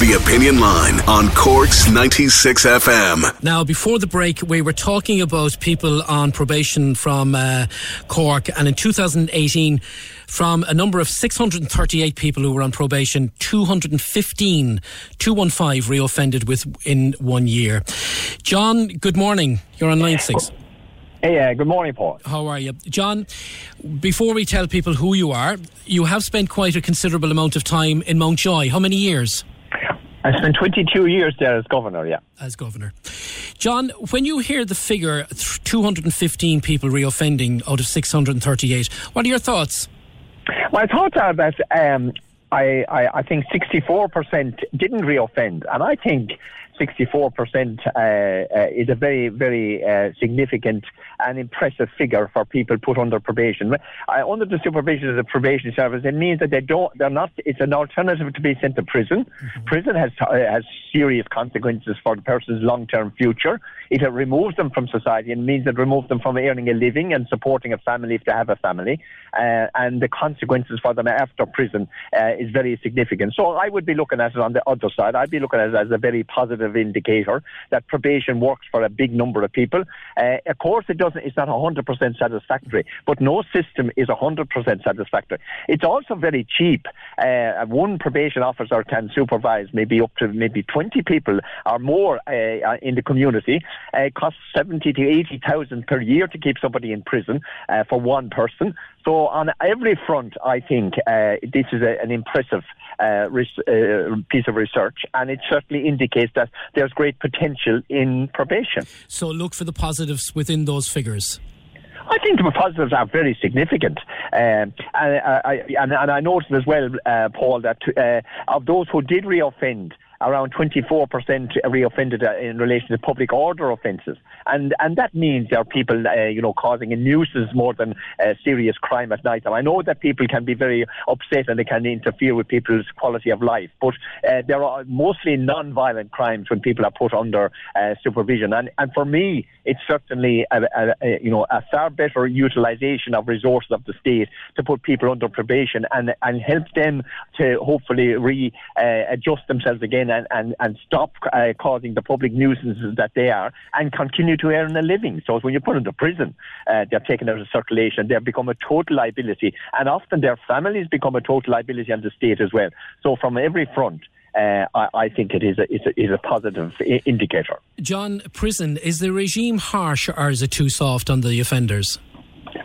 The Opinion Line on Cork's 96 FM. Now, before the break, we were talking about people on probation from uh, Cork, and in 2018, from a number of 638 people who were on probation, 215, 215 reoffended within one year. John, good morning. You're on line six. Hey, uh, good morning, Paul. How are you? John, before we tell people who you are, you have spent quite a considerable amount of time in Mountjoy. How many years? I spent 22 years there as governor, yeah. As governor. John, when you hear the figure 215 people reoffending out of 638, what are your thoughts? My thoughts are that um, I, I, I think 64% didn't reoffend, and I think 64% uh, uh, is a very, very uh, significant and impressive figure for people put under probation. Uh, under the supervision of the probation service, it means that they don't, they're not, it's an alternative to be sent to prison. Mm-hmm. Prison has, uh, has serious consequences for the person's long-term future. It removes them from society and means it removes them from earning a living and supporting a family if they have a family. Uh, and the consequences for them after prison is very significant. So I would be looking at it on the other side. I'd be looking at it as a very positive indicator that probation works for a big number of people. Uh, of course, it doesn't. It's not 100% satisfactory, but no system is 100% satisfactory. It's also very cheap. Uh, one probation officer can supervise maybe up to maybe 20 people or more uh, in the community. Uh, it costs 70 to 80,000 per year to keep somebody in prison uh, for one person. So on every front, I think uh, this is a, an impressive uh, res- uh, piece of research, and it certainly indicates that there's great potential in probation. So look for the positives within those figures. I think the positives are very significant. Um, and, I, and, and, I noticed as well, uh, Paul, that uh, of those who did reoffend, around 24% reoffended uh, in relation to public order offences. And, and that means there are people, uh, you know, causing a nuisance more than uh, serious crime at night. And I know that people can be very upset and they can interfere with people's quality of life, but uh, there are mostly non-violent crimes when people are put under uh, supervision. And, and for me, it's certainly a, a, a, you know, a far better utilisation of resources of the state to put people under probation and, and help them to hopefully readjust themselves again and, and, and stop uh, causing the public nuisances that they are and continue to earn a living. So when you put them to prison, uh, they're taken out of circulation, they have become a total liability, and often their families become a total liability on the state as well. So from every front, uh, I, I, think it is a, a, it's a positive I- indicator. John, prison, is the regime harsh or is it too soft on the offenders?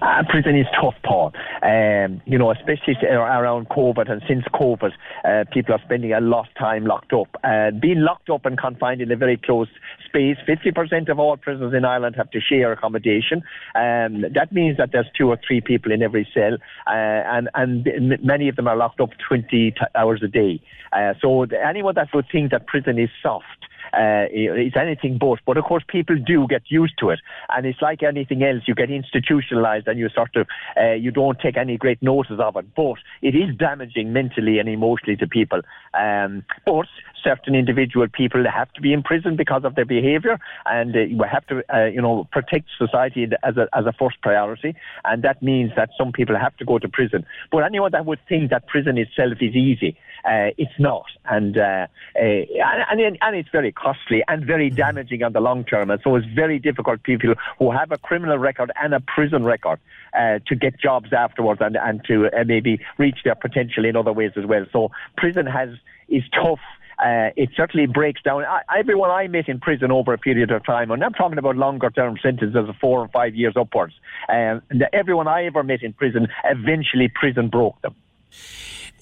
Uh, prison is tough, Paul. Um, you know, especially around COVID and since COVID, uh, people are spending a lot of time locked up. Uh, being locked up and confined in a very close space, 50% of all prisoners in Ireland have to share accommodation. Um, that means that there's two or three people in every cell, uh, and, and many of them are locked up 20 t- hours a day. Uh, so anyone that would think that prison is soft, uh, it's anything but. But of course, people do get used to it, and it's like anything else. You get institutionalized, and you sort of uh, you don't take any great notice of it. But it is damaging mentally and emotionally to people. Um, but certain individual people have to be in prison because of their behaviour, and uh, we have to, uh, you know, protect society as a as a first priority, and that means that some people have to go to prison. But anyone that would think that prison itself is easy uh, it's not, and, uh, uh, and and it's very costly and very damaging on the long term, and so it's very difficult for people who have a criminal record and a prison record uh, to get jobs afterwards and and to uh, maybe reach their potential in other ways as well. So prison has is tough. Uh, it certainly breaks down. I, everyone I met in prison over a period of time, and I'm talking about longer term sentences of four and five years upwards, um, everyone I ever met in prison, eventually prison broke them.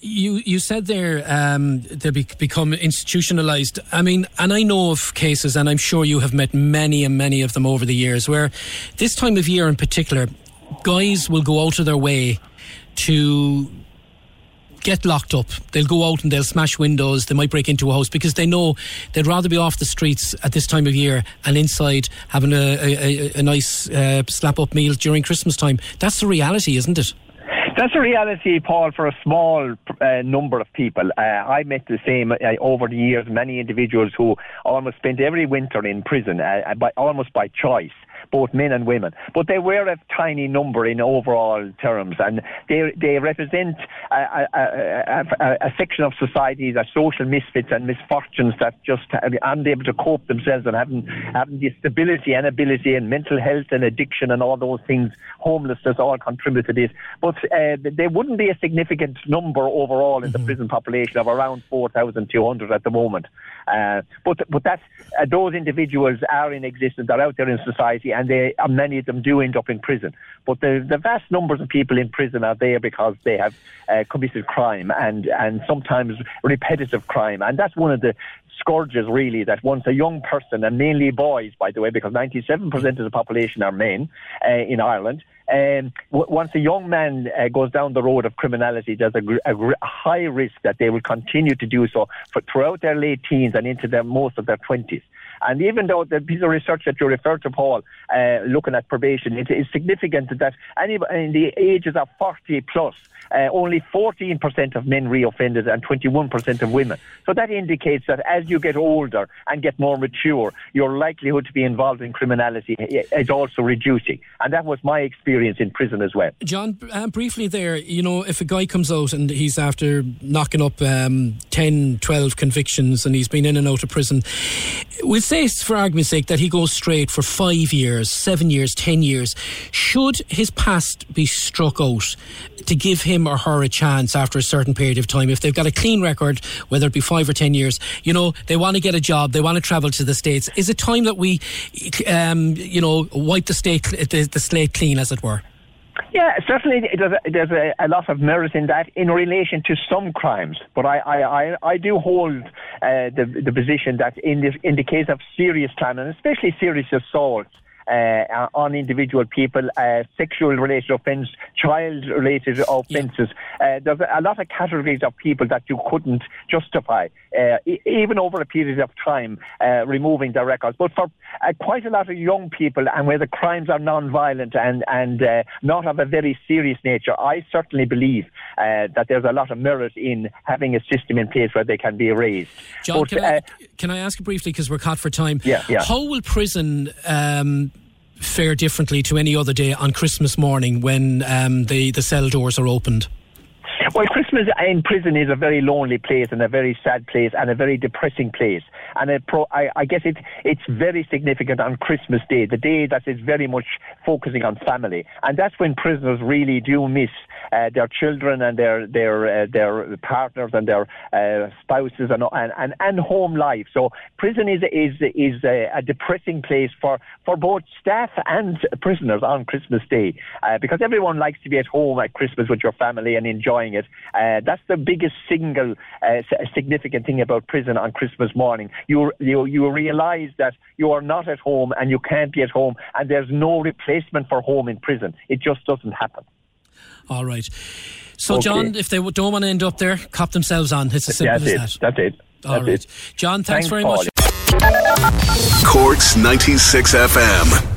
You you said there um, they be, become institutionalized. I mean, and I know of cases, and I'm sure you have met many and many of them over the years, where this time of year in particular, guys will go out of their way to get locked up. They'll go out and they'll smash windows. They might break into a house because they know they'd rather be off the streets at this time of year and inside having a, a, a nice uh, slap up meal during Christmas time. That's the reality, isn't it? That's a reality, Paul, for a small uh, number of people. Uh, I met the same uh, over the years, many individuals who almost spent every winter in prison, uh, by, almost by choice both men and women. But they were a tiny number in overall terms, and they they represent a, a, a, a section of society that social misfits and misfortunes that just aren't able to cope themselves and having having the stability and ability and mental health and addiction and all those things, homelessness all contribute to this. But uh, there wouldn't be a significant number overall in the mm-hmm. prison population of around 4,200 at the moment. Uh, but but that's uh, those individuals are in existence, are out there in society, and they uh, many of them do end up in prison. But the the vast numbers of people in prison are there because they have uh, committed crime and and sometimes repetitive crime, and that's one of the scourges really that once a young person, and mainly boys, by the way, because 97% of the population are men uh, in Ireland, um, w- once a young man uh, goes down the road of criminality, there's a, gr- a, gr- high risk that they will continue to do so for, throughout their late teens and into their, most of their 20s. And even though the piece of research that you referred to, Paul, uh, looking at probation, it is significant that any, in the ages of 40 plus, uh, only 14% of men reoffended and 21% of women. So that indicates that as you get older and get more mature, your likelihood to be involved in criminality is also reducing. And that was my experience in prison as well. John, uh, briefly there, you know, if a guy comes out and he's after knocking up um, 10, 12 convictions and he's been in and out of prison, we'll say, for argument's sake, that he goes straight for five years, seven years, ten years. Should his past be struck out to give him him or her a chance after a certain period of time. If they've got a clean record, whether it be five or ten years, you know, they want to get a job, they want to travel to the States. Is it time that we, um, you know, wipe the, state, the, the slate clean, as it were? Yeah, certainly there's, a, there's a, a, lot of merit in that in relation to some crimes. But I, I, I, I do hold uh, the, the position that in, this, in the case of serious crime, and especially serious assault, uh, on individual people, uh, sexual related offence, child related offences. Yeah. Uh, there's a lot of categories of people that you couldn't justify, uh, even over a period of time, uh, removing their records. But for uh, quite a lot of young people, and where the crimes are non-violent and and not of a very serious nature, I certainly believe that there's a lot of merit in having a system in place where they can be erased. John, but, can, I, can I ask you briefly because we're caught for time? Yeah, yeah. How will prison um, fare differently to any other day on Christmas morning when um, the, the cell doors are opened? Well, Christmas in prison is a very lonely place and a very sad place and a very depressing place. And pro- I, I, guess it, it's very significant on Christmas Day, the day that is very much focusing on family. And that's when prisoners really do miss uh, their children and their their uh, their partners and their uh, spouses and, and and home life. So prison is is is a, a depressing place for for both staff and prisoners on Christmas Day uh, because everyone likes to be at home at Christmas with your family and enjoying it. Uh, that's the biggest single uh, significant thing about prison on Christmas morning. You you you realise that you are not at home and you can't be at home, and there's no replacement for home in prison. It just doesn't happen. All right. So, okay. John, if they don't want to end up there, cop themselves on. It's as simple That's as it. that. That's it. All That's right. it. John, thanks, thanks very Paul. much. Corks 96 FM.